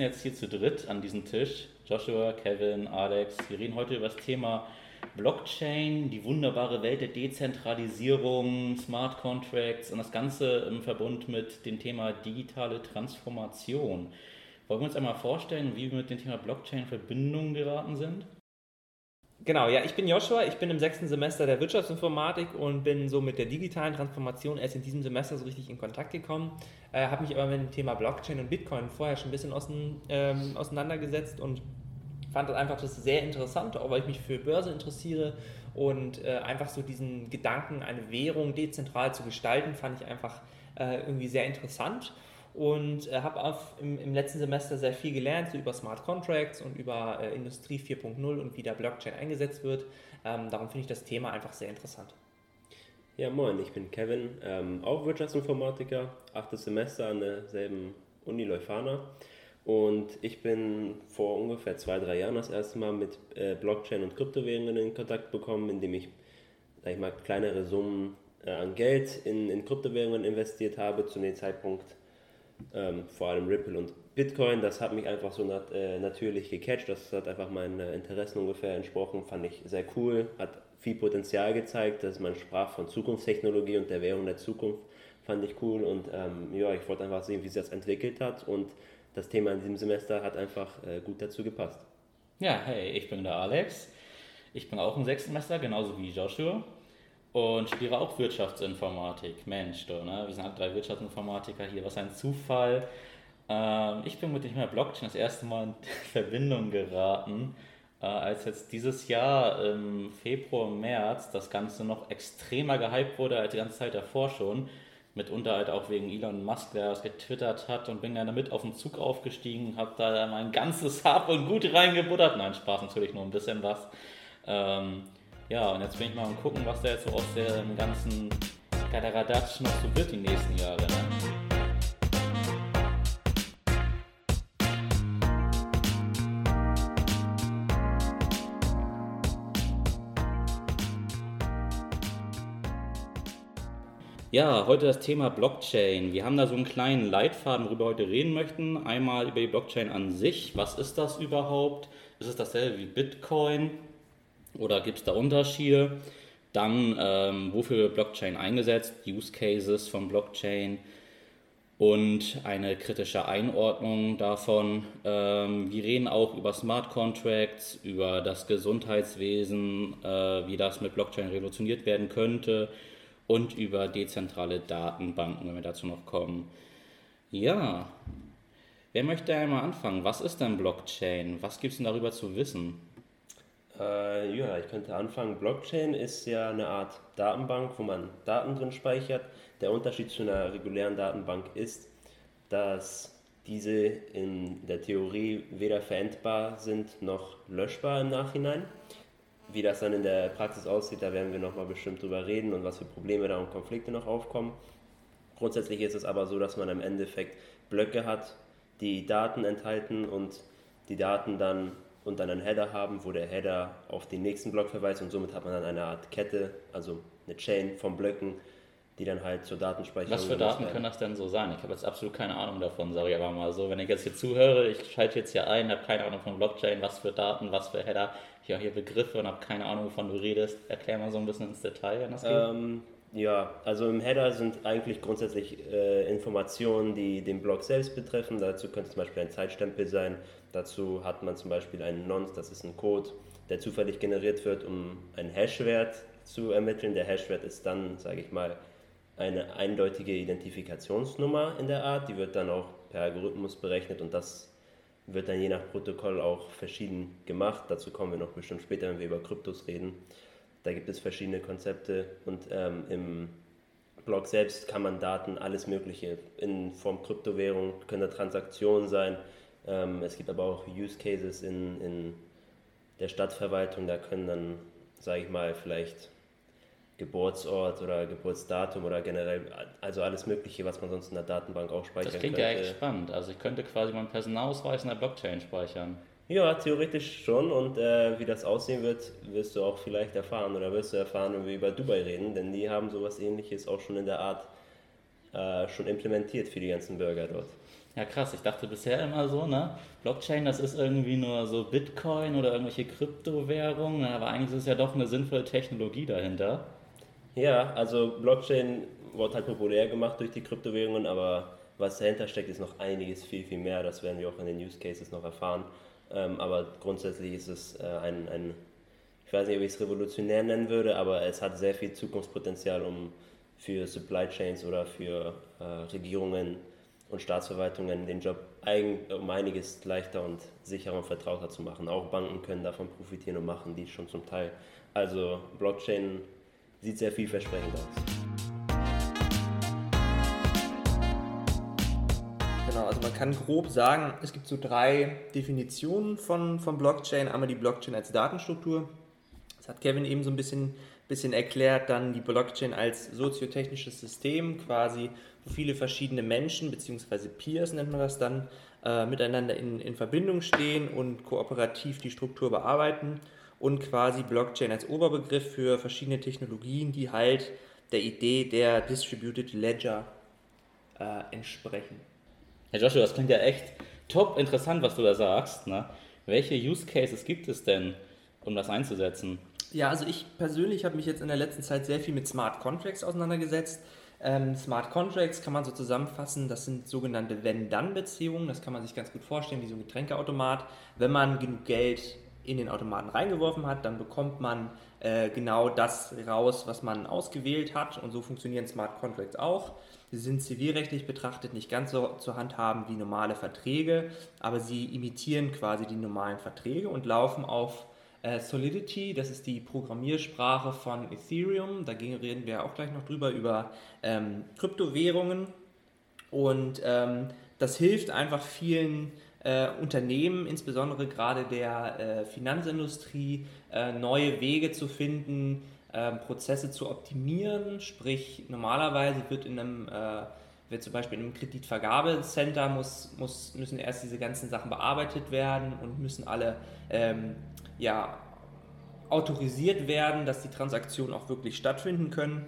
sitzen jetzt hier zu dritt an diesem Tisch. Joshua, Kevin, Alex. Wir reden heute über das Thema Blockchain, die wunderbare Welt der Dezentralisierung, Smart Contracts und das Ganze im Verbund mit dem Thema digitale Transformation. Wollen wir uns einmal vorstellen, wie wir mit dem Thema Blockchain in Verbindung geraten sind? Genau, ja, ich bin Joshua, ich bin im sechsten Semester der Wirtschaftsinformatik und bin so mit der digitalen Transformation erst in diesem Semester so richtig in Kontakt gekommen. Äh, habe mich aber mit dem Thema Blockchain und Bitcoin vorher schon ein bisschen ausein, ähm, auseinandergesetzt und fand das einfach das sehr interessant, auch weil ich mich für Börse interessiere und äh, einfach so diesen Gedanken, eine Währung dezentral zu gestalten, fand ich einfach äh, irgendwie sehr interessant und äh, habe im, im, letzten Semester sehr viel gelernt so über Smart Contracts und über äh, Industrie 4.0 und wie der Blockchain eingesetzt wird. Ähm, darum finde ich das Thema einfach sehr interessant. Ja, moin, ich bin Kevin, ähm, auch Wirtschaftsinformatiker, achtes Semester an derselben Uni Leuphana. Und ich bin vor ungefähr zwei, drei Jahren das erste Mal mit äh, Blockchain und Kryptowährungen in Kontakt bekommen, indem ich, sag ich mal, kleinere Summen äh, an Geld in, in Kryptowährungen investiert habe zu dem Zeitpunkt ähm, vor allem Ripple und Bitcoin, das hat mich einfach so nat äh, natürlich gecatcht, das hat einfach meinen äh, Interessen ungefähr entsprochen, fand ich sehr cool, hat viel Potenzial gezeigt, dass man sprach von Zukunftstechnologie und der Währung der Zukunft, fand ich cool. Und ähm, ja, ich wollte einfach sehen, wie sich das entwickelt hat. Und das Thema in diesem Semester hat einfach äh, gut dazu gepasst. Ja, hey, ich bin der Alex. Ich bin auch im sechsten Semester, genauso wie Joshua und studiere auch Wirtschaftsinformatik. Mensch, du, ne? wir sind halt drei Wirtschaftsinformatiker hier, was ein Zufall. Ähm, ich bin mit dem Thema Blockchain das erste Mal in Verbindung geraten, äh, als jetzt dieses Jahr im Februar, März das Ganze noch extremer gehypt wurde als die ganze Zeit davor schon. Mitunter halt auch wegen Elon Musk, der das getwittert hat und bin dann damit auf den Zug aufgestiegen, habe da mein ganzes Hab und Gut reingebuttert. Nein, Spaß natürlich nur ein bisschen was. Ähm, ja, und jetzt bin ich mal am gucken, was da jetzt so aus dem ganzen Kaderadatsch noch so wird die nächsten Jahre. Ne? Ja, heute das Thema Blockchain. Wir haben da so einen kleinen Leitfaden, worüber wir heute reden möchten. Einmal über die Blockchain an sich. Was ist das überhaupt? Ist es dasselbe wie Bitcoin? Oder gibt es da Unterschiede? Dann, ähm, wofür wird Blockchain eingesetzt? Use Cases von Blockchain und eine kritische Einordnung davon. Ähm, wir reden auch über Smart Contracts, über das Gesundheitswesen, äh, wie das mit Blockchain revolutioniert werden könnte und über dezentrale Datenbanken, wenn wir dazu noch kommen. Ja, wer möchte einmal anfangen? Was ist denn Blockchain? Was gibt es denn darüber zu wissen? Äh, ja, ich könnte anfangen. Blockchain ist ja eine Art Datenbank, wo man Daten drin speichert. Der Unterschied zu einer regulären Datenbank ist, dass diese in der Theorie weder verendbar sind noch löschbar im Nachhinein. Wie das dann in der Praxis aussieht, da werden wir nochmal bestimmt drüber reden und was für Probleme da und Konflikte noch aufkommen. Grundsätzlich ist es aber so, dass man im Endeffekt Blöcke hat, die Daten enthalten und die Daten dann und dann einen Header haben, wo der Header auf den nächsten Block verweist und somit hat man dann eine Art Kette, also eine Chain von Blöcken, die dann halt zur Datenspeicherung. Was für Daten können das denn so sein? Ich habe jetzt absolut keine Ahnung davon, sage ich aber mal so. Wenn ich jetzt hier zuhöre, ich schalte jetzt hier ein, habe keine Ahnung von Blockchain, was für Daten, was für Header, ich habe hier Begriffe und habe keine Ahnung, wovon du redest. Erklär mal so ein bisschen ins Detail, wenn das geht. Ähm, ja, also im Header sind eigentlich grundsätzlich äh, Informationen, die den Blog selbst betreffen. Dazu könnte zum Beispiel ein Zeitstempel sein. Dazu hat man zum Beispiel einen Nonce, das ist ein Code, der zufällig generiert wird, um einen Hashwert zu ermitteln. Der Hashwert ist dann, sage ich mal, eine eindeutige Identifikationsnummer in der Art. Die wird dann auch per Algorithmus berechnet und das wird dann je nach Protokoll auch verschieden gemacht. Dazu kommen wir noch bestimmt später, wenn wir über Kryptos reden. Da gibt es verschiedene Konzepte und ähm, im Blog selbst kann man Daten, alles Mögliche in Form Kryptowährung, können da Transaktionen sein. Ähm, es gibt aber auch Use Cases in, in der Stadtverwaltung, da können dann, sage ich mal, vielleicht Geburtsort oder Geburtsdatum oder generell, also alles Mögliche, was man sonst in der Datenbank auch speichern könnte. Das klingt könnte. ja echt spannend. Also ich könnte quasi meinen Personalausweis in der Blockchain speichern. Ja, theoretisch schon. Und äh, wie das aussehen wird, wirst du auch vielleicht erfahren oder wirst du erfahren, wenn wir über Dubai reden, denn die haben sowas ähnliches auch schon in der Art äh, schon implementiert für die ganzen Bürger dort. Ja, krass. Ich dachte bisher immer so, ne? Blockchain, das ist irgendwie nur so Bitcoin oder irgendwelche Kryptowährungen, aber eigentlich ist es ja doch eine sinnvolle Technologie dahinter. Ja, also Blockchain wurde halt populär gemacht durch die Kryptowährungen, aber was dahinter steckt, ist noch einiges viel, viel mehr. Das werden wir auch in den Use Cases noch erfahren. Ähm, aber grundsätzlich ist es äh, ein, ein, ich weiß nicht, ob ich es revolutionär nennen würde, aber es hat sehr viel Zukunftspotenzial, um für Supply Chains oder für äh, Regierungen und Staatsverwaltungen den Job um einiges leichter und sicherer und vertrauter zu machen. Auch Banken können davon profitieren und machen dies schon zum Teil. Also Blockchain sieht sehr vielversprechend aus. Genau, also man kann grob sagen, es gibt so drei Definitionen von, von Blockchain. Einmal die Blockchain als Datenstruktur. Das hat Kevin eben so ein bisschen, bisschen erklärt. Dann die Blockchain als soziotechnisches System, quasi, wo viele verschiedene Menschen, beziehungsweise Peers nennt man das dann, äh, miteinander in, in Verbindung stehen und kooperativ die Struktur bearbeiten und quasi Blockchain als Oberbegriff für verschiedene Technologien, die halt der Idee der Distributed Ledger äh, entsprechen. Herr Joshua, das klingt ja echt top interessant, was du da sagst. Ne? Welche Use Cases gibt es denn, um das einzusetzen? Ja, also ich persönlich habe mich jetzt in der letzten Zeit sehr viel mit Smart Contracts auseinandergesetzt. Ähm, Smart Contracts kann man so zusammenfassen, das sind sogenannte Wenn-Dann-Beziehungen. Das kann man sich ganz gut vorstellen, wie so ein Getränkeautomat. Wenn man genug Geld in den Automaten reingeworfen hat, dann bekommt man äh, genau das raus, was man ausgewählt hat. Und so funktionieren Smart Contracts auch. Sie sind zivilrechtlich betrachtet nicht ganz so zu handhaben wie normale Verträge, aber sie imitieren quasi die normalen Verträge und laufen auf Solidity, das ist die Programmiersprache von Ethereum. Da reden wir auch gleich noch drüber, über ähm, Kryptowährungen. Und ähm, das hilft einfach vielen äh, Unternehmen, insbesondere gerade der äh, Finanzindustrie, äh, neue Wege zu finden, ähm, Prozesse zu optimieren. Sprich, normalerweise wird in einem äh, wird zum Beispiel in einem Kreditvergabecenter muss, muss, müssen erst diese ganzen Sachen bearbeitet werden und müssen alle ähm, ja, autorisiert werden, dass die Transaktionen auch wirklich stattfinden können.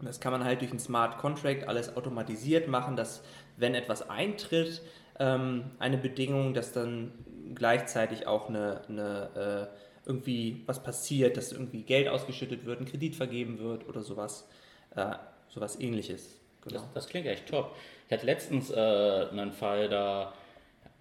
Das kann man halt durch ein Smart Contract alles automatisiert machen, dass wenn etwas eintritt, ähm, eine Bedingung, dass dann gleichzeitig auch eine, eine äh, irgendwie was passiert, dass irgendwie Geld ausgeschüttet wird, ein Kredit vergeben wird oder sowas, äh, sowas ähnliches. Genau. Das, das, klingt echt top. Ich hatte letztens äh, einen Fall, da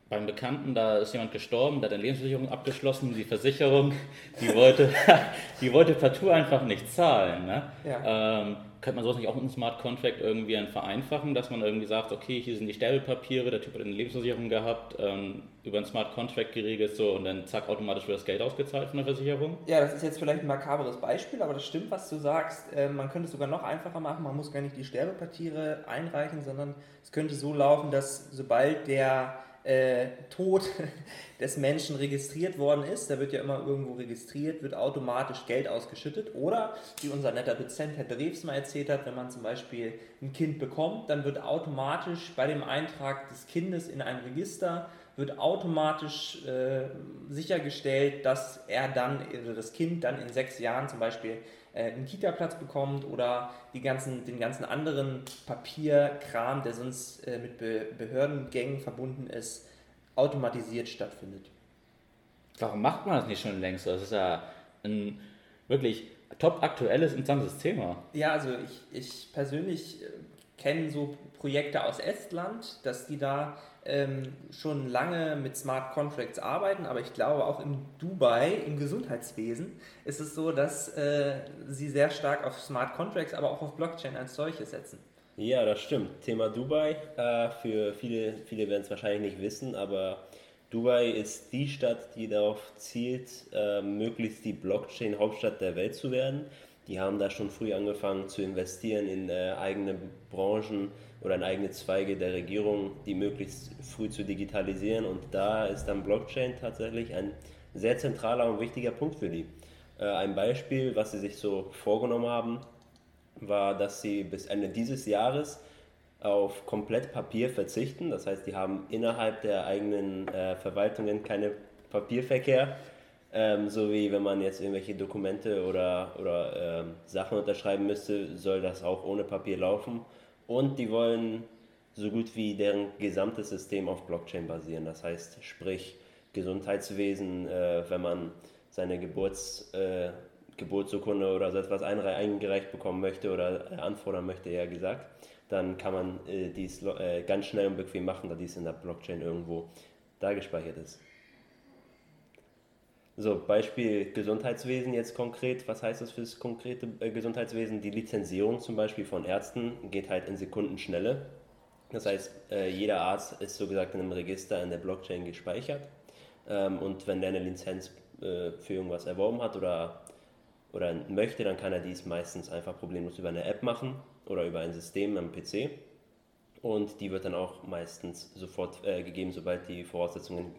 beim Bekannten, da ist jemand gestorben, der hat eine Lebensversicherung abgeschlossen, die Versicherung, die wollte, die wollte partout einfach nicht zahlen. Ne? Ja. Ähm, könnte man sowas nicht auch mit einem Smart Contract irgendwie vereinfachen, dass man irgendwie sagt, okay, hier sind die Sterbepapiere, der Typ hat eine Lebensversicherung gehabt, ähm, über einen Smart Contract geregelt so und dann zack, automatisch wird das Geld ausgezahlt von der Versicherung? Ja, das ist jetzt vielleicht ein makaberes Beispiel, aber das stimmt, was du sagst. Äh, man könnte es sogar noch einfacher machen, man muss gar nicht die Sterbepapiere einreichen, sondern es könnte so laufen, dass sobald der äh, Tod des Menschen registriert worden ist, da wird ja immer irgendwo registriert, wird automatisch Geld ausgeschüttet. Oder, wie unser netter Dozent Herr Drews mal erzählt hat, wenn man zum Beispiel ein Kind bekommt, dann wird automatisch bei dem Eintrag des Kindes in ein Register wird automatisch äh, sichergestellt, dass er dann, also das Kind dann in sechs Jahren zum Beispiel äh, einen Kita-Platz bekommt oder die ganzen, den ganzen anderen Papierkram, der sonst äh, mit Be Behördengängen verbunden ist, automatisiert stattfindet. Warum macht man das nicht schon längst? Das ist ja ein wirklich top aktuelles, interessantes Thema. Ja, also ich, ich persönlich äh, kenne so Projekte aus Estland, dass die da ähm, schon lange mit Smart Contracts arbeiten, aber ich glaube auch in Dubai, im Gesundheitswesen, ist es so, dass äh, sie sehr stark auf Smart Contracts, aber auch auf Blockchain als solche setzen. Ja, das stimmt. Thema Dubai. Äh, für viele, viele werden es wahrscheinlich nicht wissen, aber Dubai ist die Stadt, die darauf zielt, äh, möglichst die Blockchain-Hauptstadt der Welt zu werden. Die haben da schon früh angefangen zu investieren in äh, eigene Branchen, oder in eigene Zweige der Regierung, die möglichst früh zu digitalisieren. Und da ist dann Blockchain tatsächlich ein sehr zentraler und wichtiger Punkt für die. Äh, ein Beispiel, was sie sich so vorgenommen haben, war, dass sie bis Ende dieses Jahres auf komplett Papier verzichten. Das heißt, die haben innerhalb der eigenen äh, Verwaltungen keine Papierverkehr. Ähm, so wie wenn man jetzt irgendwelche Dokumente oder, oder ähm, Sachen unterschreiben müsste, soll das auch ohne Papier laufen und die wollen so gut wie deren gesamtes System auf Blockchain basieren. Das heißt, sprich Gesundheitswesen, äh, wenn man seine Geburts, äh, Geburtsurkunde oder so etwas eingereicht bekommen möchte oder äh, anfordern möchte, eher gesagt, dann kann man äh, dies äh, ganz schnell und bequem machen, da dies in der Blockchain irgendwo dargespeichert ist. So, Beispiel Gesundheitswesen jetzt konkret. Was heißt das für das konkrete äh, Gesundheitswesen? Die Lizenzierung zum Beispiel von Ärzten geht halt in Sekundenschnelle. Das heißt, äh, jeder Arzt ist so gesagt in einem Register in der Blockchain gespeichert. Ähm, und wenn der eine Lizenz äh, für irgendwas erworben hat oder, oder möchte, dann kann er dies meistens einfach problemlos über eine App machen oder über ein System am PC. Und die wird dann auch meistens sofort gegeben, sobald die Voraussetzungen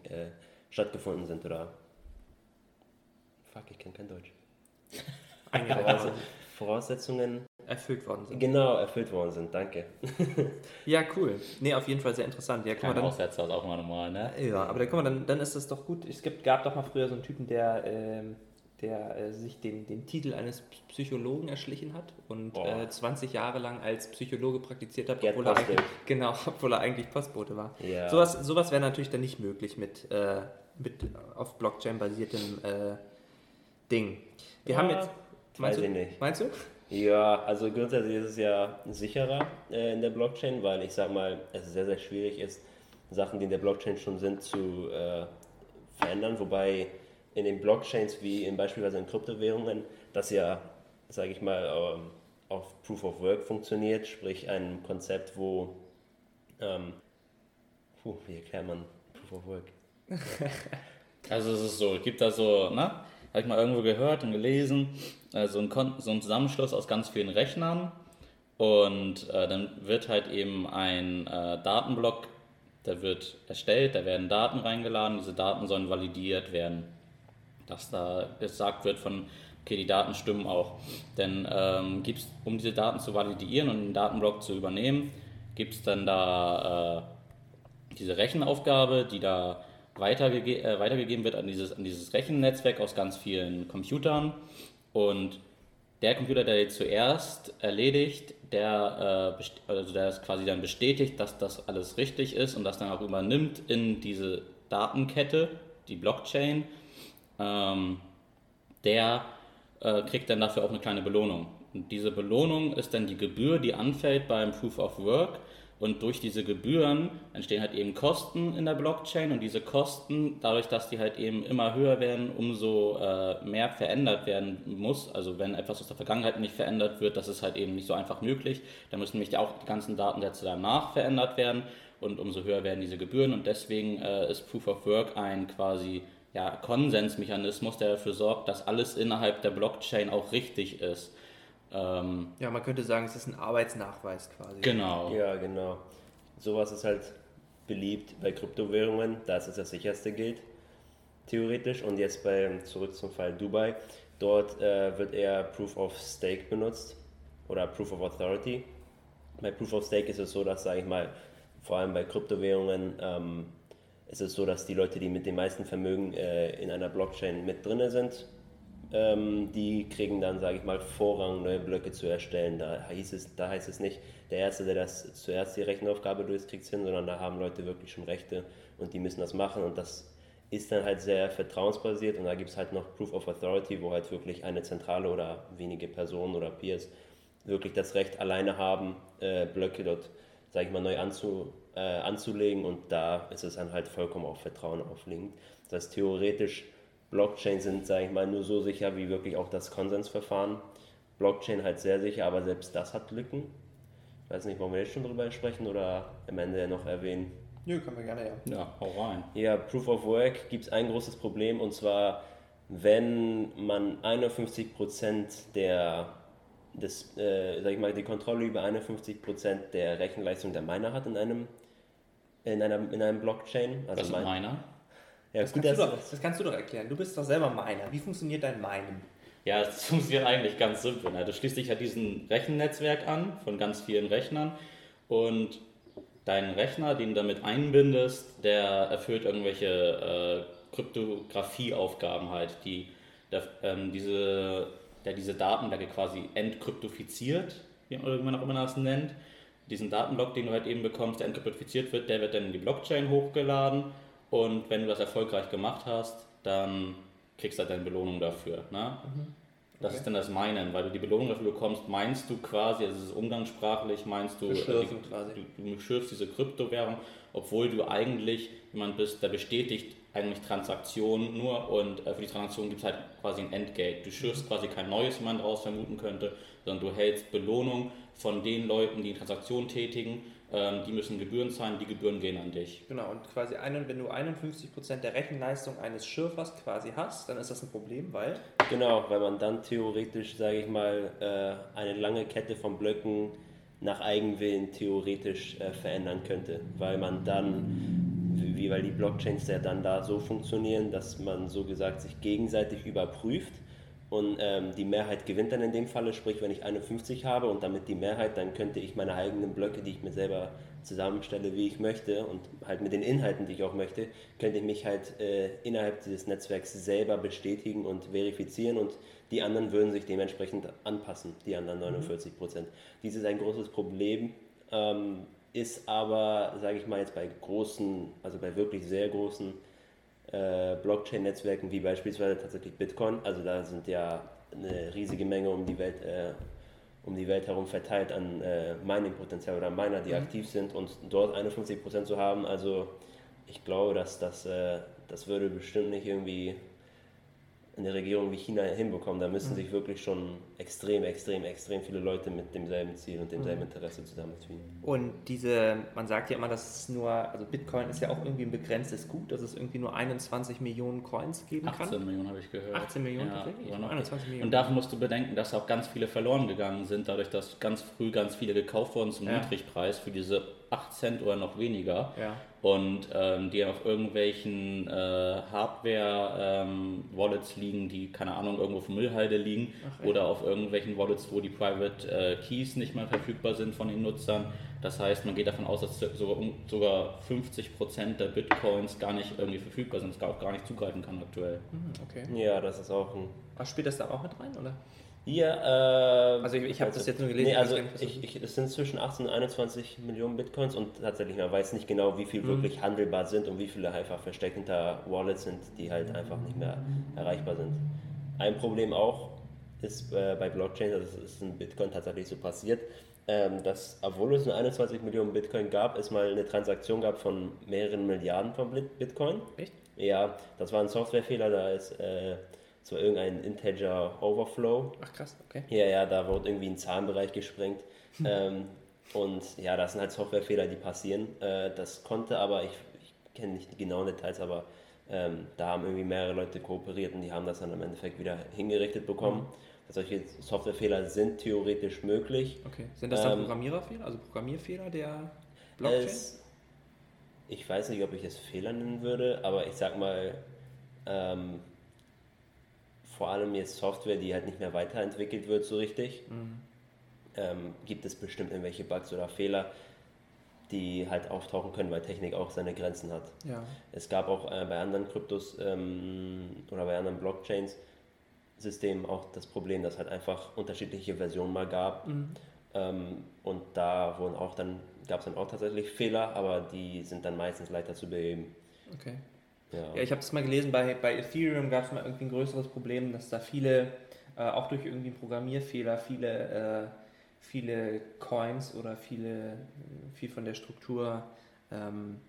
stattgefunden sind oder Fuck, ich kann kein Deutsch. Eingereicht. Voraussetzungen erfüllt worden sind. Genau, erfüllt worden sind, danke. ja, cool. Nee, auf jeden Fall sehr interessant. Ja, Kein dann, Aussetzer ist auch mal normal, ne? Ja, aber dann, guck mal, dann, dann ist das doch gut. Es gibt, gab doch mal früher so einen Typen, der, ähm, der äh, sich den, den Titel eines Psychologen erschlichen hat und äh, 20 Jahre lang als Psychologe praktiziert hat, obwohl er, eigentlich, genau, obwohl er eigentlich Postbote war. Ja. Sowas, sowas wäre natürlich dann nicht möglich mit, äh, mit auf Blockchain basiertem äh, Ding. Wir ja, haben jetzt. Meinst weiß du, ich nicht. Meinst du? Ja, also grundsätzlich ist es ja sicherer äh, in der Blockchain, weil ich sag mal, es sehr, sehr schwierig ist, Sachen, die in der Blockchain schon sind, zu äh, verändern. Wobei in den Blockchains, wie in beispielsweise in Kryptowährungen, das ja, sage ich mal, ähm, auf Proof of Work funktioniert, sprich ein Konzept, wo, ähm, puh, wie erklärt man Proof of Work? also es ist so, es gibt da so, ne? Habe ich mal irgendwo gehört und gelesen, äh, so, ein so ein Zusammenschluss aus ganz vielen Rechnern und äh, dann wird halt eben ein äh, Datenblock, der wird erstellt, da werden Daten reingeladen, diese Daten sollen validiert werden, dass da gesagt wird von, okay, die Daten stimmen auch. Denn ähm, gibt's, um diese Daten zu validieren und den Datenblock zu übernehmen, gibt es dann da äh, diese Rechenaufgabe, die da weitergege äh, weitergegeben wird an dieses, an dieses Rechennetzwerk aus ganz vielen Computern. Und der Computer, der jetzt zuerst erledigt, der, äh, also der ist quasi dann bestätigt, dass das alles richtig ist und das dann auch übernimmt in diese Datenkette, die Blockchain, ähm, der äh, kriegt dann dafür auch eine kleine Belohnung. Und diese Belohnung ist dann die Gebühr, die anfällt beim Proof of Work und durch diese Gebühren entstehen halt eben Kosten in der Blockchain und diese Kosten, dadurch, dass die halt eben immer höher werden, umso äh, mehr verändert werden muss. Also wenn etwas aus der Vergangenheit nicht verändert wird, das ist halt eben nicht so einfach möglich. Da müssen nämlich auch die ganzen Datensätze danach verändert werden und umso höher werden diese Gebühren und deswegen äh, ist Proof of Work ein quasi ja, Konsensmechanismus, der dafür sorgt, dass alles innerhalb der Blockchain auch richtig ist. Ähm, ja, man könnte sagen, es ist ein Arbeitsnachweis quasi. Genau. Ja, genau. Sowas ist halt beliebt bei Kryptowährungen, da es das sicherste gilt, theoretisch. Und jetzt bei, zurück zum Fall Dubai, dort äh, wird eher Proof of Stake benutzt oder Proof of Authority. Bei Proof of Stake ist es so, dass, sage ich mal, vor allem bei Kryptowährungen ähm, ist es so, dass die Leute, die mit dem meisten Vermögen äh, in einer Blockchain mit drin sind, ähm, die kriegen dann, sage ich mal, Vorrang, neue Blöcke zu erstellen. Da, hieß es, da heißt es nicht, der Erste, der das zuerst die Rechenaufgabe durchkriegt, hin, sondern da haben Leute wirklich schon Rechte und die müssen das machen und das ist dann halt sehr vertrauensbasiert und da gibt es halt noch Proof of Authority, wo halt wirklich eine Zentrale oder wenige Personen oder Peers wirklich das Recht alleine haben, äh, Blöcke dort, sage ich mal, neu anzu, äh, anzulegen und da ist es dann halt vollkommen auf Vertrauen aufliegend. Das heißt, theoretisch Blockchain sind, sage ich mal, nur so sicher wie wirklich auch das Konsensverfahren. Blockchain halt sehr sicher, aber selbst das hat Lücken. Ich weiß nicht, wollen wir jetzt schon drüber sprechen oder am Ende noch erwähnen? Nö, können wir gerne, ja. Ja, hau rein. Ja, Proof of Work gibt es ein großes Problem und zwar, wenn man 51% der, des, äh, sag ich mal, die Kontrolle über 51% der Rechenleistung der Miner hat in einem, in einer, in einem Blockchain. Also Was ist Miner? Ja, das, gut, kannst das, doch, das kannst du doch erklären. Du bist doch selber Miner. Wie funktioniert dein Minen? Ja, das funktioniert eigentlich ganz simpel. Ne? Du schließt dich ja diesem Rechennetzwerk an von ganz vielen Rechnern und dein Rechner, den du damit einbindest, der erfüllt irgendwelche äh, Kryptografieaufgaben halt, die der, ähm, diese, der diese Datenwerke quasi entkryptofiziert, wie man auch immer das nennt diesen Datenblock, den du halt eben bekommst, der entkryptifiziert wird, der wird dann in die Blockchain hochgeladen und wenn du das erfolgreich gemacht hast, dann kriegst du halt deine Belohnung dafür. Ne? Mhm. Das ist dann das Meinen, weil du die Belohnung dafür bekommst, meinst du quasi, also es ist umgangssprachlich, meinst du, äh, Beschürfen quasi. du, du beschürfst diese Kryptowährung, obwohl du eigentlich jemand bist, der bestätigt eigentlich Transaktionen nur und äh, für die Transaktion gibt es halt quasi ein Endgate. Du schürfst quasi kein neues jemand raus vermuten könnte, sondern du hältst Belohnung von den Leuten, die Transaktionen tätigen ähm, die müssen Gebühren zahlen, die Gebühren gehen an dich. Genau, und quasi einen, wenn du 51% der Rechenleistung eines Schürfers quasi hast, dann ist das ein Problem, weil? Genau, weil man dann theoretisch, sage ich mal, äh, eine lange Kette von Blöcken nach Eigenwillen theoretisch äh, verändern könnte, weil man dann, wie weil die Blockchains ja dann da so funktionieren, dass man so gesagt sich gegenseitig überprüft und ähm, die Mehrheit gewinnt dann in dem Falle, sprich wenn ich 51 habe und damit die Mehrheit, dann könnte ich meine eigenen Blöcke, die ich mir selber zusammenstelle, wie ich möchte und halt mit den Inhalten, die ich auch möchte, könnte ich mich halt äh, innerhalb dieses Netzwerks selber bestätigen und verifizieren und die anderen würden sich dementsprechend anpassen, die anderen 49 Prozent. Mhm. Dies ist ein großes Problem, ähm, ist aber, sage ich mal jetzt bei großen, also bei wirklich sehr großen äh, Blockchain-Netzwerken wie beispielsweise tatsächlich Bitcoin. Also da sind ja eine riesige Menge um die Welt, äh, um die Welt herum verteilt an äh, Mining-Potenzial oder Miner, die mhm. aktiv sind und dort 51% zu haben. Also ich glaube, dass das, äh, das würde bestimmt nicht irgendwie eine Regierung wie China hinbekommen. Da müssen mhm. sich wirklich schon extrem, extrem, extrem viele Leute mit demselben Ziel und demselben mhm. Interesse zusammentun. Und diese, man sagt ja immer, dass es nur, also Bitcoin ist ja auch irgendwie ein begrenztes Gut, dass es irgendwie nur 21 Millionen Coins geben 18 kann. 18 Millionen habe ich gehört. 18 Millionen, ja, tatsächlich? 21 Millionen. Und dafür musst du bedenken, dass auch ganz viele verloren gegangen sind, dadurch, dass ganz früh ganz viele gekauft wurden zum ja. Niedrigpreis für diese 8 Cent oder noch weniger. Ja. Und ähm, die auf irgendwelchen äh, Hardware-Wallets ähm, liegen, die, keine Ahnung, irgendwo auf Müllhalde liegen. Ach, oder auf irgendwelchen Wallets, wo die Private äh, Keys nicht mehr verfügbar sind von den Nutzern. Das heißt, man geht davon aus, dass sogar, sogar 50% der Bitcoins gar nicht irgendwie verfügbar sind, es auch gar nicht zugreifen kann aktuell. Mhm, okay. Ja, das ist auch ein. Was spielt das da auch mit rein, oder? Hier, äh, also ich, ich habe das jetzt nur gelesen. Nee, also ich, ich, es sind zwischen 18 und 21 Millionen Bitcoins und tatsächlich, man weiß nicht genau, wie viel mhm. wirklich handelbar sind und wie viele einfach versteckt hinter Wallets sind, die halt einfach nicht mehr erreichbar sind. Ein Problem auch ist äh, bei Blockchain, das ist in Bitcoin tatsächlich so passiert, ähm, dass, obwohl es nur 21 Millionen Bitcoin gab, es mal eine Transaktion gab von mehreren Milliarden von Bitcoin. Echt? Ja, das war ein Softwarefehler, da ist äh, so irgendein Integer Overflow. Ach krass, okay. Ja, ja, da wurde irgendwie ein Zahlenbereich gesprengt. Hm. ähm, und ja, das sind halt Softwarefehler, die passieren. Äh, das konnte aber, ich, ich kenne nicht die genauen Details, aber ähm, da haben irgendwie mehrere Leute kooperiert und die haben das dann im Endeffekt wieder hingerichtet bekommen. Mhm. Solche Softwarefehler sind theoretisch möglich. Okay. Sind das dann ähm, Programmiererfehler, also Programmierfehler der Blockchain? Es, ich weiß nicht, ob ich es Fehler nennen würde, aber ich sag mal, ähm, vor allem jetzt Software, die halt nicht mehr weiterentwickelt wird so richtig, mhm. ähm, gibt es bestimmt irgendwelche Bugs oder Fehler, die halt auftauchen können, weil Technik auch seine Grenzen hat. Ja. Es gab auch äh, bei anderen Kryptos ähm, oder bei anderen Blockchains Systemen auch das Problem, dass halt einfach unterschiedliche Versionen mal gab. Mhm. Ähm, und da wurden auch dann, gab es dann auch tatsächlich Fehler, aber die sind dann meistens leichter zu beheben. Okay. Ja, ja ich habe das mal gelesen, bei, bei Ethereum gab es mal irgendwie ein größeres Problem, dass da viele, äh, auch durch irgendwie einen Programmierfehler, viele, äh, viele Coins oder viele, viel von der Struktur ähm,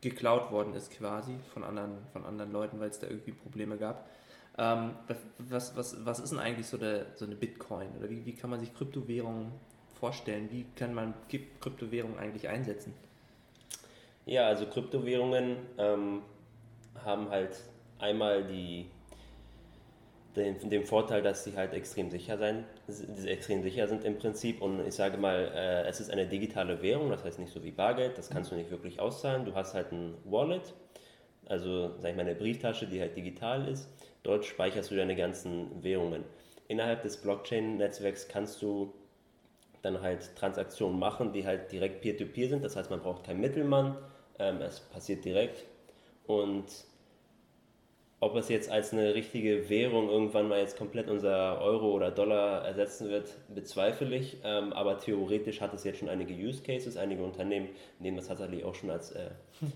geklaut worden ist quasi von anderen, von anderen Leuten, weil es da irgendwie Probleme gab. Ähm, was, was, was ist denn eigentlich so, der, so eine Bitcoin? Oder wie, wie kann man sich Kryptowährungen vorstellen? Wie kann man Kryptowährungen eigentlich einsetzen? Ja, also Kryptowährungen ähm, haben halt einmal die, den, den, Vorteil, dass sie halt extrem sicher sein, extrem sicher sind im Prinzip. Und ich sage mal, äh, es ist eine digitale Währung, das heißt nicht so wie Bargeld, das kannst du nicht wirklich auszahlen. Du hast halt ein Wallet, also sag ich mal eine Brieftasche, die halt digital ist. Dort speicherst du deine ganzen Währungen. Innerhalb des Blockchain-Netzwerks kannst du dann halt Transaktionen machen, die halt direkt peer-to-peer -peer sind. Das heißt, man braucht keinen Mittelmann, ähm, es passiert direkt. Und ob es jetzt als eine richtige Währung irgendwann mal jetzt komplett unser Euro oder Dollar ersetzen wird, bezweifle ich. Ähm, aber theoretisch hat es jetzt schon einige Use Cases. Einige Unternehmen nehmen das tatsächlich auch schon als, äh,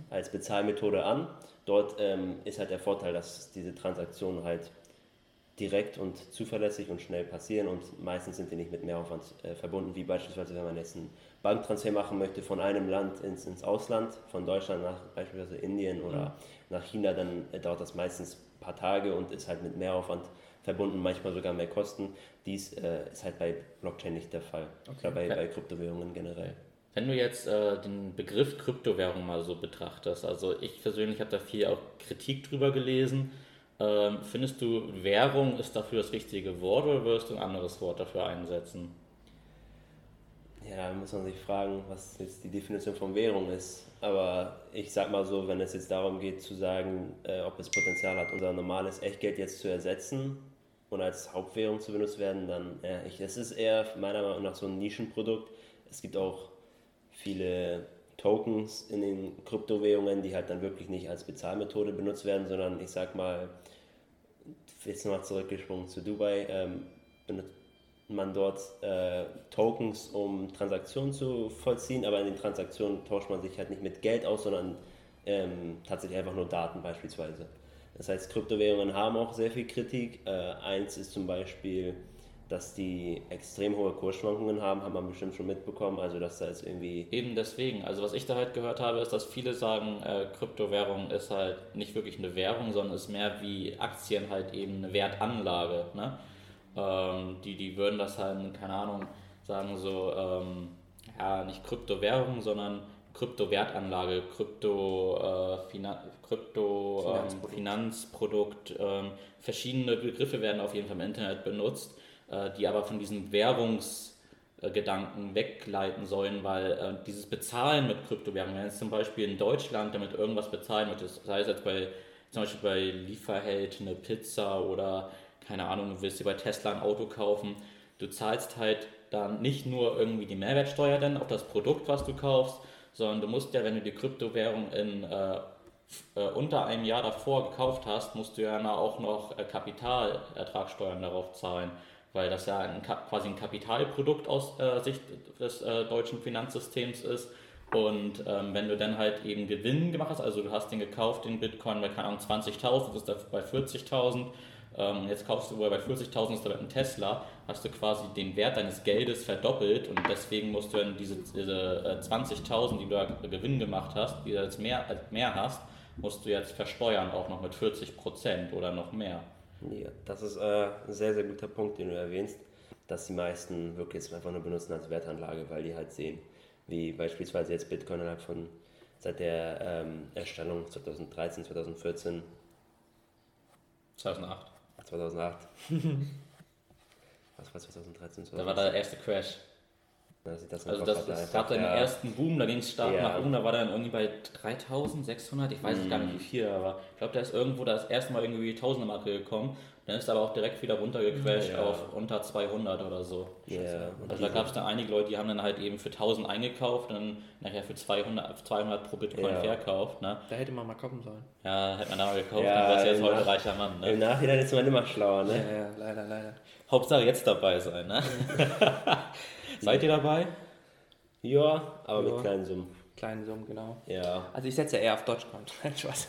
als Bezahlmethode an. Dort ähm, ist halt der Vorteil, dass diese Transaktionen halt direkt und zuverlässig und schnell passieren und meistens sind die nicht mit Mehraufwand äh, verbunden, wie beispielsweise wenn man jetzt einen Banktransfer machen möchte von einem Land ins, ins Ausland, von Deutschland nach beispielsweise Indien oder mhm. nach China, dann äh, dauert das meistens ein paar Tage und ist halt mit Mehraufwand verbunden, manchmal sogar mehr Kosten. Dies äh, ist halt bei Blockchain nicht der Fall okay. oder bei, bei Kryptowährungen generell. Wenn du jetzt äh, den Begriff Kryptowährung mal so betrachtest, also ich persönlich habe da viel auch Kritik drüber gelesen, ähm, findest du, Währung ist dafür das richtige Wort oder wirst du ein anderes Wort dafür einsetzen? Ja, da muss man sich fragen, was jetzt die Definition von Währung ist. Aber ich sag mal so, wenn es jetzt darum geht zu sagen, äh, ob es Potenzial hat, unser normales Echtgeld jetzt zu ersetzen und als Hauptwährung zu benutzt werden, dann, ja, ich, es ist eher meiner Meinung nach so ein Nischenprodukt. Es gibt auch viele Tokens in den Kryptowährungen, die halt dann wirklich nicht als Bezahlmethode benutzt werden, sondern ich sag mal, jetzt nochmal zurückgesprungen zu Dubai, ähm, benutzt man dort äh, Tokens, um Transaktionen zu vollziehen, aber in den Transaktionen tauscht man sich halt nicht mit Geld aus, sondern ähm, tatsächlich einfach nur Daten beispielsweise. Das heißt, Kryptowährungen haben auch sehr viel Kritik. Äh, eins ist zum Beispiel, dass die extrem hohe Kursschwankungen haben, hat man bestimmt schon mitbekommen. Also, dass da jetzt irgendwie. Eben deswegen. Also, was ich da halt gehört habe, ist, dass viele sagen, äh, Kryptowährung ist halt nicht wirklich eine Währung, sondern ist mehr wie Aktien halt eben eine Wertanlage. Ne? Ähm, die, die würden das halt, keine Ahnung, sagen so, ähm, ja, nicht Kryptowährung, sondern Kryptowertanlage, Krypto, äh, Finan Krypto Finanzprodukt, ähm, Finanzprodukt. Ähm, verschiedene Begriffe werden auf jeden Fall im Internet benutzt äh, die aber von diesem Währungsgedanken wegleiten sollen, weil äh, dieses Bezahlen mit Kryptowährungen, wenn jetzt zum Beispiel in Deutschland damit irgendwas bezahlen möchtest, sei es jetzt bei zum Beispiel bei Lieferheld eine Pizza oder keine Ahnung, du willst dir bei Tesla ein Auto kaufen, du zahlst halt dann nicht nur irgendwie die Mehrwertsteuer dann auf das Produkt, was du kaufst, sondern du musst ja, wenn du die Kryptowährung in äh, äh, unter einem Jahr davor gekauft hast, musst du ja auch noch äh, Kapitalertragssteuern darauf zahlen weil das ja ein, quasi ein Kapitalprodukt aus äh, Sicht des deutschen Finanzsystems ist. Und ähm, wenn du dann halt eben Gewinn gemacht hast, also du hast den gekauft, den Bitcoin bei, keine Ahnung, 20.000, ist da bei 40.000, ähm, jetzt kaufst du bei 40.000 ist da ein Tesla, hast du quasi den Wert deines Geldes verdoppelt und deswegen musst du dann diese, diese äh, 20.000, die du da Gewinn gemacht hast, die du jetzt mehr, mehr hast, musst du jetzt versteuern, auch noch mit 40% oder noch mehr. Ja, das ist äh, ein sehr, sehr guter Punkt, den du erwähnst, dass die meisten wirklich jetzt einfach nur benutzen als Wertanlage, weil die halt sehen, wie beispielsweise jetzt Bitcoin innerhalb von seit der ähm, Erstellung 2013, 2014. 2008. 2008. Was war 2013? 2014? Da war der erste Crash. Das das also das, es gab dann den ersten Boom, da ging es stark ja. nach oben, da war dann irgendwie bei 3600, ich weiß mm. gar nicht wie viel, aber ich glaube, da ist irgendwo das erste Mal irgendwie die Tausender-Marke gekommen, dann ist aber auch direkt wieder runtergecrashed ja. auf unter 200 oder so. Ja. Also da gab es dann einige Leute, die haben dann halt eben für 1000 eingekauft und dann nachher für 200, 200 pro Bitcoin ja. verkauft. Ne? Da hätte man mal kaufen sollen. Ja, hätte man da mal gekauft, ja, dann wärst du jetzt heute reicher Mann. Ne? Im Nachhinein ist man immer schlauer, ne? Ja, ja, leider, leider. Hauptsache jetzt dabei sein, ne? Seid ihr dabei? Ja, aber mit kleinen Summen. Kleinen Summen, genau. Ja. Also ich setze ja eher auf Dogecoin. Spaß.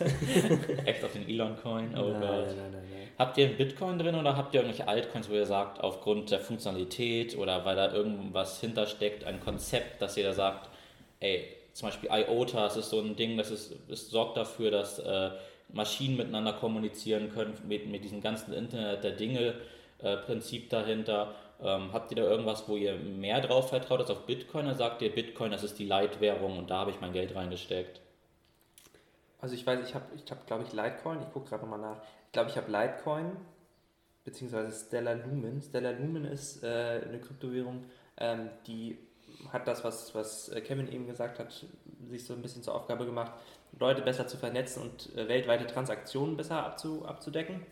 Echt auf den Elon-Coin? Oh nein, nein, nein, nein, Habt ihr Bitcoin drin oder habt ihr irgendwelche Altcoins, wo ihr sagt, aufgrund der Funktionalität oder weil da irgendwas hintersteckt, ein Konzept, dass ihr da sagt, ey, zum Beispiel IOTA, das ist so ein Ding, das ist, es sorgt dafür, dass äh, Maschinen miteinander kommunizieren können mit, mit diesem ganzen Internet der Dinge äh, Prinzip dahinter ähm, habt ihr da irgendwas, wo ihr mehr drauf vertraut als auf Bitcoin? Oder sagt ihr, Bitcoin, das ist die Leitwährung und da habe ich mein Geld reingesteckt? Also ich weiß, ich habe, ich hab, glaube ich, Litecoin. Ich gucke gerade nochmal nach. Ich glaube, ich habe Litecoin beziehungsweise Stellar Lumen. Stellar Lumen ist äh, eine Kryptowährung, ähm, die hat das, was, was äh, Kevin eben gesagt hat, sich so ein bisschen zur Aufgabe gemacht, Leute besser zu vernetzen und äh, weltweite Transaktionen besser abzu, abzudecken.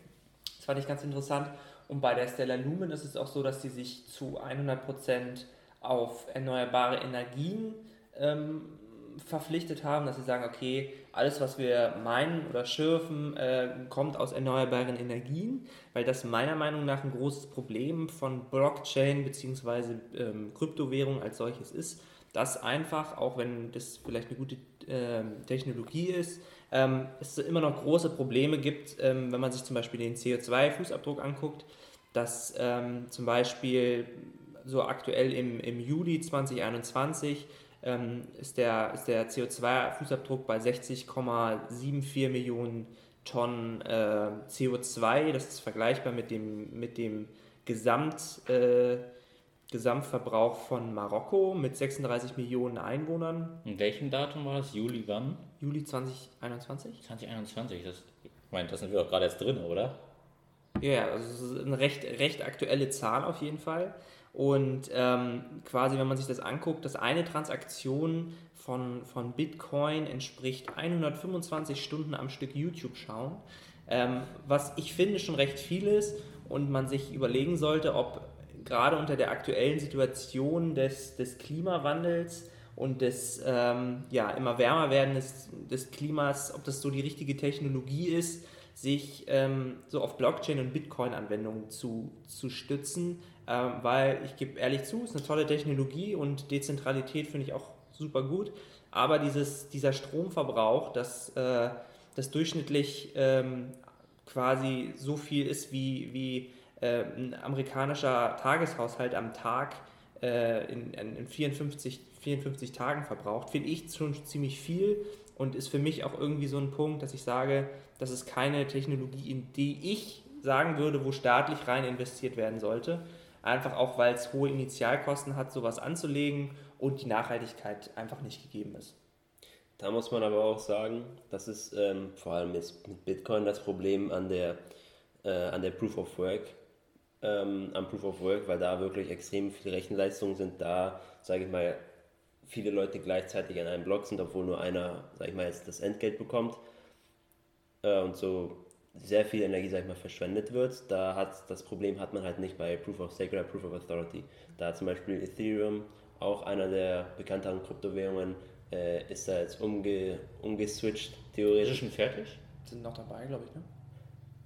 Das fand ich ganz interessant. Und bei der Stellar Lumen ist es auch so, dass sie sich zu 100% auf erneuerbare Energien ähm, verpflichtet haben, dass sie sagen, okay, alles, was wir meinen oder schürfen, äh, kommt aus erneuerbaren Energien, weil das meiner Meinung nach ein großes Problem von Blockchain bzw. Ähm, Kryptowährung als solches ist, dass einfach, auch wenn das vielleicht eine gute äh, Technologie ist, ähm, es immer noch große Probleme gibt, ähm, wenn man sich zum Beispiel den CO2-Fußabdruck anguckt, dass ähm, zum Beispiel so aktuell im, im Juli 2021 ähm, ist der, ist der CO2-Fußabdruck bei 60,74 Millionen Tonnen äh, CO2. Das ist vergleichbar mit dem, mit dem Gesamt, äh, Gesamtverbrauch von Marokko mit 36 Millionen Einwohnern. In welchem Datum war das? Juli wann? Juli 2021? 2021, das, ich meine, das sind wir doch gerade erst drin, oder? Ja, also das ist eine recht, recht aktuelle Zahl auf jeden Fall. Und ähm, quasi, wenn man sich das anguckt, dass eine Transaktion von, von Bitcoin entspricht 125 Stunden am Stück YouTube schauen, ähm, was ich finde schon recht viel ist und man sich überlegen sollte, ob gerade unter der aktuellen Situation des, des Klimawandels und des ähm, ja, immer wärmer werden des, des Klimas, ob das so die richtige Technologie ist, sich ähm, so auf Blockchain- und Bitcoin-Anwendungen zu, zu stützen, ähm, weil ich gebe ehrlich zu, es ist eine tolle Technologie und Dezentralität finde ich auch super gut, aber dieses, dieser Stromverbrauch, dass äh, das durchschnittlich ähm, quasi so viel ist wie, wie äh, ein amerikanischer Tageshaushalt am Tag äh, in, in 54, 54 Tagen verbraucht, finde ich schon ziemlich viel und ist für mich auch irgendwie so ein Punkt, dass ich sage, das ist keine Technologie, in die ich sagen würde, wo staatlich rein investiert werden sollte. Einfach auch, weil es hohe Initialkosten hat, sowas anzulegen und die Nachhaltigkeit einfach nicht gegeben ist. Da muss man aber auch sagen, das ist ähm, vor allem jetzt mit Bitcoin das Problem an der, äh, an der Proof of Work, ähm, am Proof of Work, weil da wirklich extrem viele Rechenleistungen sind, da, sage ich mal, viele Leute gleichzeitig an einem Block sind, obwohl nur einer, sage ich mal, jetzt das Entgelt bekommt äh, und so sehr viel Energie, sag ich mal, verschwendet wird. Da hat das Problem hat man halt nicht bei Proof of Stake oder Proof of Authority. Da zum Beispiel Ethereum, auch einer der bekannteren Kryptowährungen, äh, ist da jetzt umge, umgeswitcht, theoretisch. Ist schon fertig? Sind noch dabei, glaube ich, ne?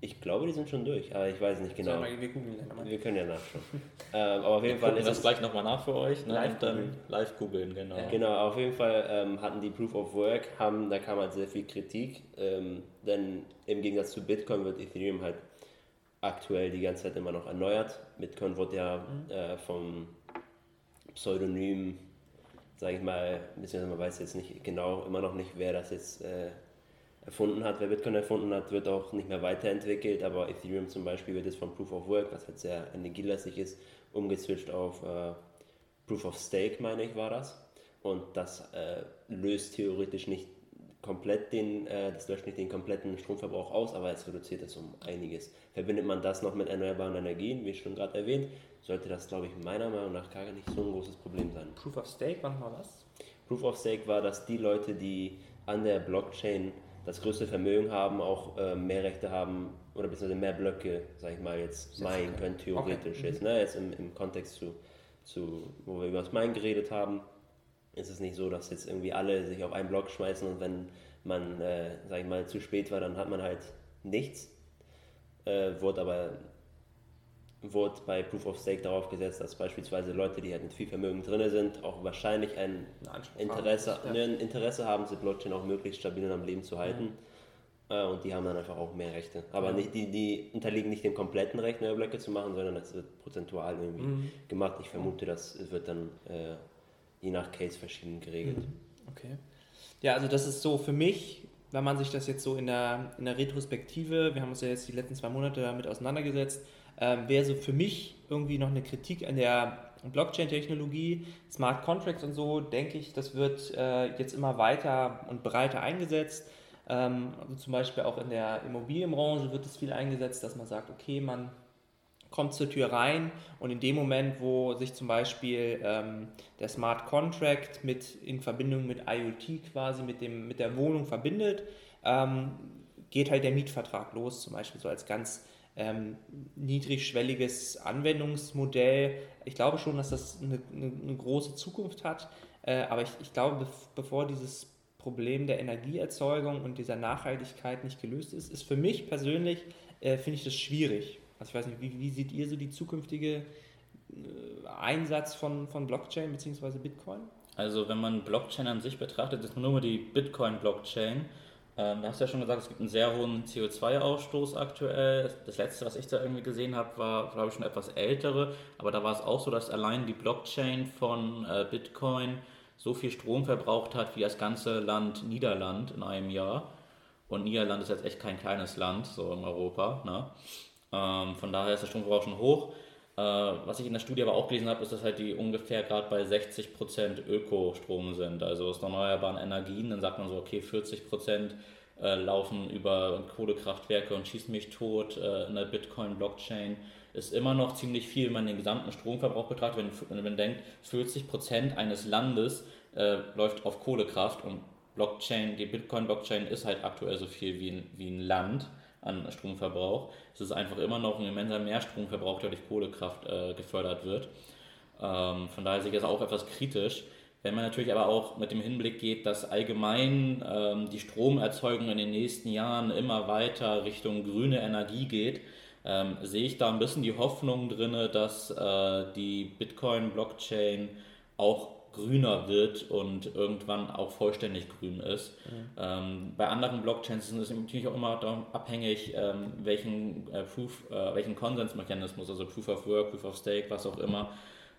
Ich glaube, die sind schon durch, aber ich weiß nicht genau. Mal, wir, googeln dann wir können ja nachschauen. ähm, aber auf jeden wir Fall ist das gleich nochmal nach für euch. Ne? Live googeln. live googeln, genau. Genau, auf jeden Fall ähm, hatten die Proof of Work, haben, da kam halt sehr viel Kritik, ähm, denn im Gegensatz zu Bitcoin wird Ethereum halt aktuell die ganze Zeit immer noch erneuert. Bitcoin wird ja äh, vom Pseudonym, sage ich mal, beziehungsweise man weiß jetzt nicht genau, immer noch nicht, wer das jetzt äh, erfunden hat. Wer Bitcoin erfunden hat, wird auch nicht mehr weiterentwickelt, aber Ethereum zum Beispiel wird jetzt von Proof of Work, was halt sehr energielastig ist, umgeswitcht auf äh, Proof of Stake, meine ich, war das. Und das äh, löst theoretisch nicht komplett den, äh, das löscht nicht den kompletten Stromverbrauch aus, aber es reduziert es um einiges. Verbindet man das noch mit erneuerbaren Energien, wie schon gerade erwähnt, sollte das, glaube ich, meiner Meinung nach gar nicht so ein großes Problem sein. Proof of Stake war nochmal was? Proof of Stake war, dass die Leute, die an der Blockchain das größte Vermögen haben, auch äh, mehr Rechte haben oder beziehungsweise mehr Blöcke, sag ich mal, jetzt meinen können. können, theoretisch Okay. jetzt, ne? Jetzt im, im Kontext zu, zu, wo wir über das Mine geredet haben, ist es nicht so, dass jetzt irgendwie alle sich auf einen Block schmeißen und wenn man, äh, sag ich mal, zu spät war, dann hat man halt nichts. Äh, wurde aber wurde bei Proof of Stake darauf gesetzt, dass beispielsweise Leute, die halt mit viel Vermögen drin sind, auch wahrscheinlich ein Interesse, haben. ne, ein Interesse haben, diese Blockchain auch möglichst stabil und am Leben zu halten. Äh, und die haben dann einfach auch mehr Rechte. Aber Ja. nicht, die, die unterliegen nicht dem kompletten Recht, neue Blöcke zu machen, sondern das wird prozentual irgendwie Mhm. gemacht. Ich vermute, das wird dann äh, je nach Case verschieden geregelt. Okay. Ja, also das ist so für mich, wenn man sich das jetzt so in der, in der Retrospektive, wir haben uns ja jetzt die letzten zwei Monate damit auseinandergesetzt, ähm, wäre so für mich irgendwie noch eine Kritik an der Blockchain-Technologie, Smart Contracts und so, denke ich, das wird äh, jetzt immer weiter und breiter eingesetzt. Ähm, also zum Beispiel auch in der Immobilienbranche wird es viel eingesetzt, dass man sagt, okay, man kommt zur Tür rein und in dem Moment, wo sich zum Beispiel ähm, der Smart Contract mit in Verbindung mit IoT quasi mit dem mit der Wohnung verbindet, ähm, geht halt der Mietvertrag los, zum Beispiel so als ganz ähm, niedrigschwelliges Anwendungsmodell. Ich glaube schon, dass das eine, eine, eine große Zukunft hat, äh, aber ich, ich glaube, bevor dieses Problem der Energieerzeugung und dieser Nachhaltigkeit nicht gelöst ist, ist für mich persönlich, äh, finde ich das schwierig. Also ich weiß nicht, wie, wie seht ihr so die zukünftige äh, Einsatz von, von Blockchain bzw. Bitcoin? Also wenn man Blockchain an sich betrachtet, ist nur die Bitcoin-Blockchain. Ähm, da hast du ja schon gesagt, es gibt einen sehr hohen CO2-Ausstoß aktuell. Das letzte, was ich da irgendwie gesehen habe, war, glaube ich, schon etwas ältere. Aber da war es auch so, dass allein die Blockchain von äh, Bitcoin so viel Strom verbraucht hat wie das ganze Land Niederland in einem Jahr. Und Niederland ist jetzt echt kein kleines Land, so in Europa. Ne? Ähm, von daher ist der Stromverbrauch schon hoch. Äh, was ich in der Studie aber auch gelesen habe, ist, dass halt die ungefähr gerade bei 60% Ökostrom sind, also aus erneuerbaren Energien. Dann sagt man so, okay, 40% äh, laufen über Kohlekraftwerke und schießen mich tot äh, in der Bitcoin-Blockchain. Ist immer noch ziemlich viel, wenn man den gesamten Stromverbrauch betrachtet. Wenn, wenn man denkt, 40% eines Landes äh, läuft auf Kohlekraft und Blockchain, die Bitcoin-Blockchain ist halt aktuell so viel wie ein, wie ein Land an Stromverbrauch. Es ist einfach immer noch ein immenser Mehrstromverbrauch, der durch Kohlekraft äh, gefördert wird. Ähm, von daher sehe ich das auch etwas kritisch. Wenn man natürlich aber auch mit dem Hinblick geht, dass allgemein ähm, die Stromerzeugung in den nächsten Jahren immer weiter Richtung grüne Energie geht, ähm, sehe ich da ein bisschen die Hoffnung drin, dass äh, die Bitcoin-Blockchain auch grüner wird und irgendwann auch vollständig grün ist. Mhm. Ähm, bei anderen Blockchains ist es natürlich auch immer abhängig, ähm, welchen, äh, Proof, äh, welchen Konsensmechanismus, also Proof of Work, Proof of Stake, was auch immer,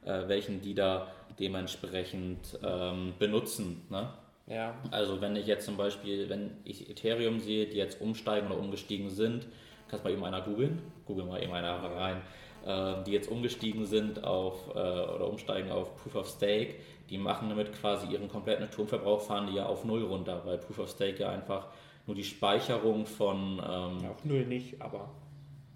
äh, welchen die da dementsprechend ähm, benutzen. Ne? Ja. Also wenn ich jetzt zum Beispiel, wenn ich Ethereum sehe, die jetzt umsteigen oder umgestiegen sind, kannst du mal eben einer googeln, google mal eben einer rein, äh, die jetzt umgestiegen sind auf äh, oder umsteigen auf Proof of Stake, die machen damit quasi ihren kompletten Stromverbrauch, fahren die ja auf Null runter, weil Proof of Stake ja einfach nur die Speicherung von. Ähm, auf Null nicht, aber.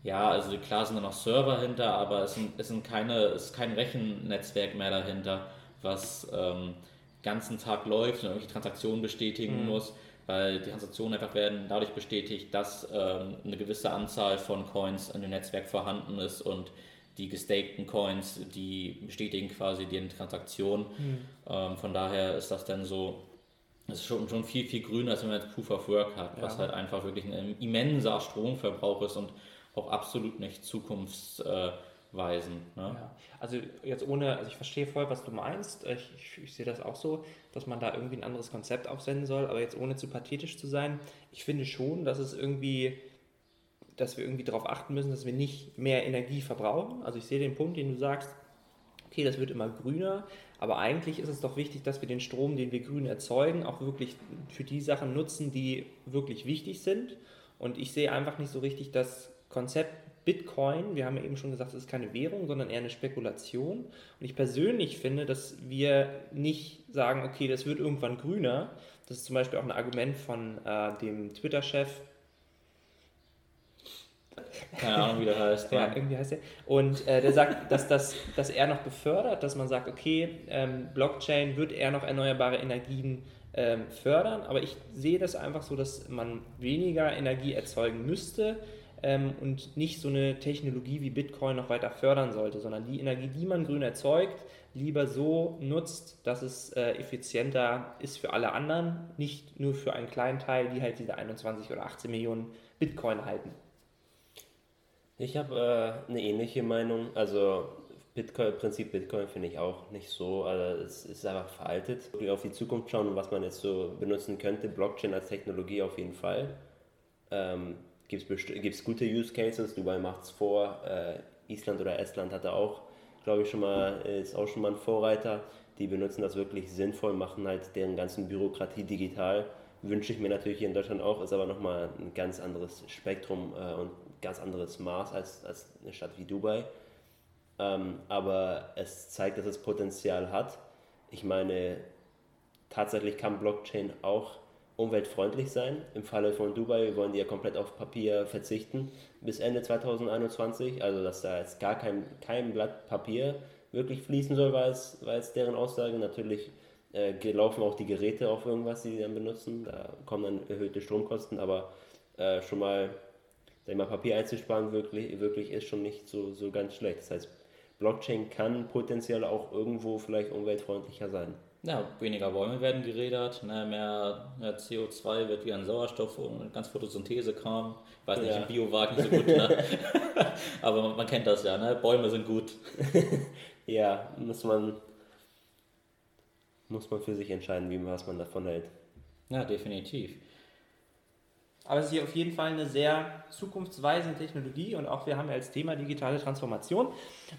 Ja, also klar sind da noch Server hinter, aber es, sind, es, sind keine, es ist kein Rechennetzwerk mehr dahinter, was ähm, ganzen Tag läuft und irgendwelche Transaktionen bestätigen mhm. muss, weil die Transaktionen einfach werden dadurch bestätigt, dass ähm, eine gewisse Anzahl von Coins in dem Netzwerk vorhanden ist und die gestakten Coins, die bestätigen quasi die Transaktion. Mhm. Ähm, von daher ist das dann so, es ist schon, schon viel, viel grüner, als wenn man jetzt Proof of Work hat, ja. was halt einfach wirklich ein immenser Stromverbrauch ist und auch absolut nicht zukunftsweisend. Ne? Ja. Also jetzt ohne, also ich verstehe voll, was du meinst. Ich, ich, ich, sehe das auch so, dass man da irgendwie ein anderes Konzept aufsenden soll, aber jetzt ohne zu pathetisch zu sein, ich finde schon, dass es irgendwie dass wir irgendwie darauf achten müssen, dass wir nicht mehr Energie verbrauchen. Also ich sehe den Punkt, den du sagst, okay, das wird immer grüner, aber eigentlich ist es doch wichtig, dass wir den Strom, den wir grün erzeugen, auch wirklich für die Sachen nutzen, die wirklich wichtig sind. Und ich sehe einfach nicht so richtig das Konzept Bitcoin, wir haben ja eben schon gesagt, es ist keine Währung, sondern eher eine Spekulation. Und ich persönlich finde, dass wir nicht sagen, okay, das wird irgendwann grüner. Das ist zum Beispiel auch ein Argument von äh, dem Twitter-Chef keine Ahnung, wie der heißt. ja, irgendwie heißt er. Und äh, der sagt, dass, das, dass er noch befördert, dass man sagt, okay, ähm, Blockchain wird eher noch erneuerbare Energien ähm, fördern, aber ich sehe das einfach so, dass man weniger Energie erzeugen müsste ähm, und nicht so eine Technologie wie Bitcoin noch weiter fördern sollte, sondern die Energie, die man grün erzeugt, lieber so nutzt, dass es äh, effizienter ist für alle anderen, nicht nur für einen kleinen Teil, die halt diese 21 oder 18 Millionen Bitcoin halten. Ich habe äh, eine ähnliche Meinung. Also Bitcoin, Prinzip Bitcoin finde ich auch nicht so. Also es ist einfach veraltet. Auf die Zukunft schauen, was man jetzt so benutzen könnte. Blockchain als Technologie auf jeden Fall. Ähm, Gibt es gute Use Cases? Dubai macht es vor. Äh, Island oder Estland hatte auch, glaube ich, schon mal, ist auch schon mal ein Vorreiter. Die benutzen das wirklich sinnvoll, machen halt deren ganzen Bürokratie digital. Wünsche ich mir natürlich hier in Deutschland auch, ist aber nochmal ein ganz anderes Spektrum äh, und ganz anderes Maß als, als eine Stadt wie Dubai. Ähm, aber es zeigt, dass es Potenzial hat. Ich meine, tatsächlich kann Blockchain auch umweltfreundlich sein. Im Falle von Dubai wollen die ja komplett auf Papier verzichten bis Ende 2021. Also, dass da jetzt gar kein, kein Blatt Papier wirklich fließen soll, war es, war es deren Aussage. Natürlich äh, laufen auch die Geräte auf irgendwas, die sie dann benutzen. Da kommen dann erhöhte Stromkosten, aber äh, schon mal, sag mal, Papier einzusparen wirklich, wirklich ist schon nicht so, so ganz schlecht. Das heißt, Blockchain kann potenziell auch irgendwo vielleicht umweltfreundlicher sein. Ja, weniger Bäume werden gerädert, ne, mehr, mehr CO2 wird wieder in Sauerstoff und ganz Photosynthese-Kram. Ich weiß nicht, Ja. im Bio war ich nicht so gut, ne? aber man, man kennt das ja, ne? Bäume sind gut. Ja, muss man, muss man für sich entscheiden, wie was man davon hält. Ja, definitiv. Aber es ist hier auf jeden Fall eine sehr zukunftsweisende Technologie und auch wir haben ja als Thema digitale Transformation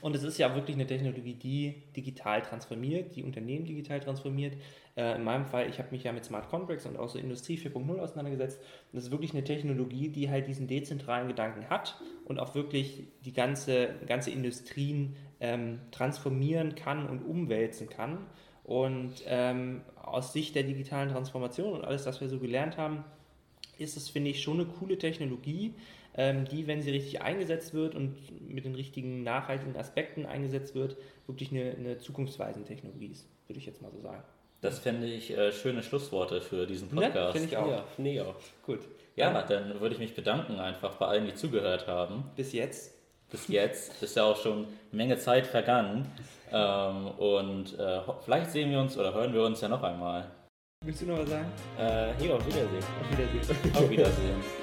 und es ist ja wirklich eine Technologie, die digital transformiert, die Unternehmen digital transformiert. Äh, in meinem Fall, ich habe mich ja mit Smart Contracts und auch so Industrie 4.0 auseinandergesetzt. Und das ist wirklich eine Technologie, die halt diesen dezentralen Gedanken hat und auch wirklich die ganze, ganze Industrien ähm, transformieren kann und umwälzen kann. Und ähm, aus Sicht der digitalen Transformation und alles, was wir so gelernt haben, ist es, finde ich, schon eine coole Technologie, ähm, die, wenn sie richtig eingesetzt wird und mit den richtigen nachhaltigen Aspekten eingesetzt wird, wirklich eine, eine zukunftsweisende Technologie ist, würde ich jetzt mal so sagen. Das fände ich äh, schöne Schlussworte für diesen Ne? Podcast. Finde ich auch. Ja, ich auch. Gut. Ja, dann würde ich mich bedanken einfach bei allen, die zugehört haben. Bis jetzt. Bis jetzt ist ja auch schon eine Menge Zeit vergangen. Ähm, und äh, vielleicht sehen wir uns oder hören wir uns ja noch einmal. Willst du noch was sagen? Äh, hier, auf Wiedersehen. Auf Wiedersehen. Auf Wiedersehen.